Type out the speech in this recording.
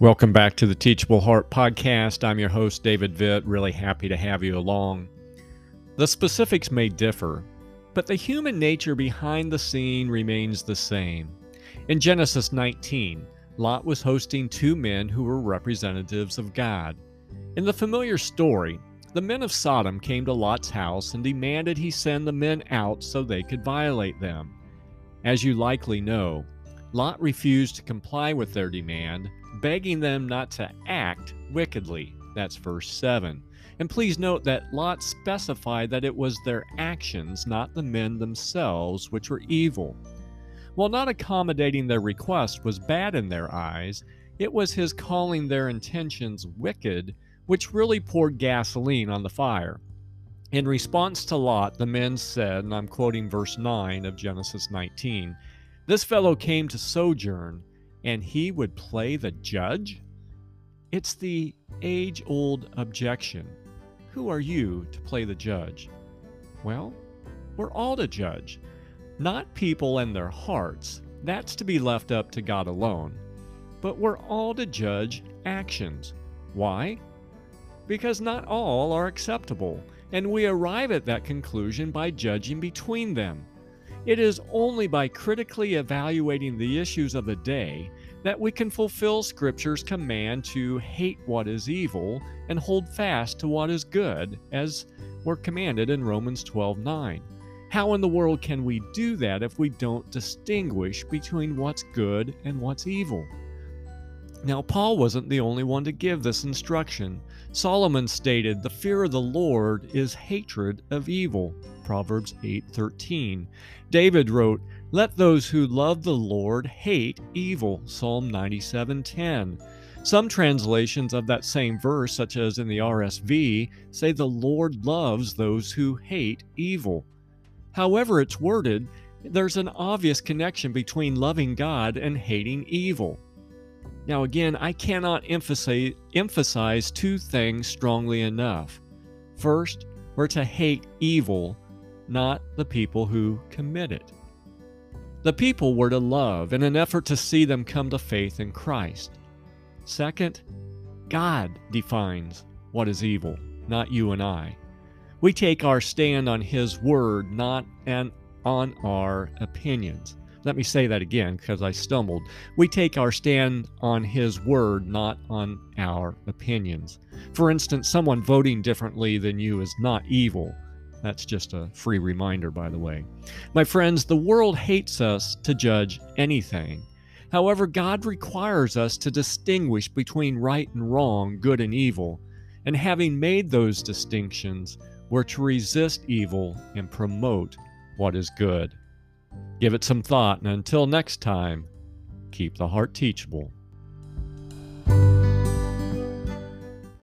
Welcome back to the Teachable Heart Podcast. I'm your host, David Vitt. Really happy to have you along. The specifics may differ, but the human nature behind the scene remains the same. In Genesis 19, Lot was hosting two men who were representatives of God. In the familiar story, the men of Sodom came to Lot's house and demanded he send the men out so they could violate them. As you likely know, Lot refused to comply with their demand begging them not to act wickedly. That's verse 7. And please note that Lot specified that it was their actions, not the men themselves, which were evil. While not accommodating their request was bad in their eyes, it was his calling their intentions wicked which really poured gasoline on the fire. In response to Lot, the men said, and I'm quoting verse 9 of Genesis 19, This fellow came to sojourn and he would play the judge? It's the age old objection. Who are you to play the judge? Well, we're all to judge, not people and their hearts. That's to be left up to God alone. But we're all to judge actions. Why? Because not all are acceptable, and we arrive at that conclusion by judging between them. It is only by critically evaluating the issues of the day that we can fulfill Scripture's command to hate what is evil and hold fast to what is good, as we're commanded in Romans 12 9. How in the world can we do that if we don't distinguish between what's good and what's evil? Now, Paul wasn't the only one to give this instruction. Solomon stated, "The fear of the Lord is hatred of evil." Proverbs 8:13. David wrote, "Let those who love the Lord hate evil." Psalm 97:10. Some translations of that same verse, such as in the RSV, say the Lord loves those who hate evil. However it's worded, there's an obvious connection between loving God and hating evil. Now, again, I cannot emphasize, emphasize two things strongly enough. First, we're to hate evil, not the people who commit it. The people were to love in an effort to see them come to faith in Christ. Second, God defines what is evil, not you and I. We take our stand on His Word, not an, on our opinions. Let me say that again because I stumbled. We take our stand on His Word, not on our opinions. For instance, someone voting differently than you is not evil. That's just a free reminder, by the way. My friends, the world hates us to judge anything. However, God requires us to distinguish between right and wrong, good and evil. And having made those distinctions, we're to resist evil and promote what is good. Give it some thought, and until next time, keep the heart teachable.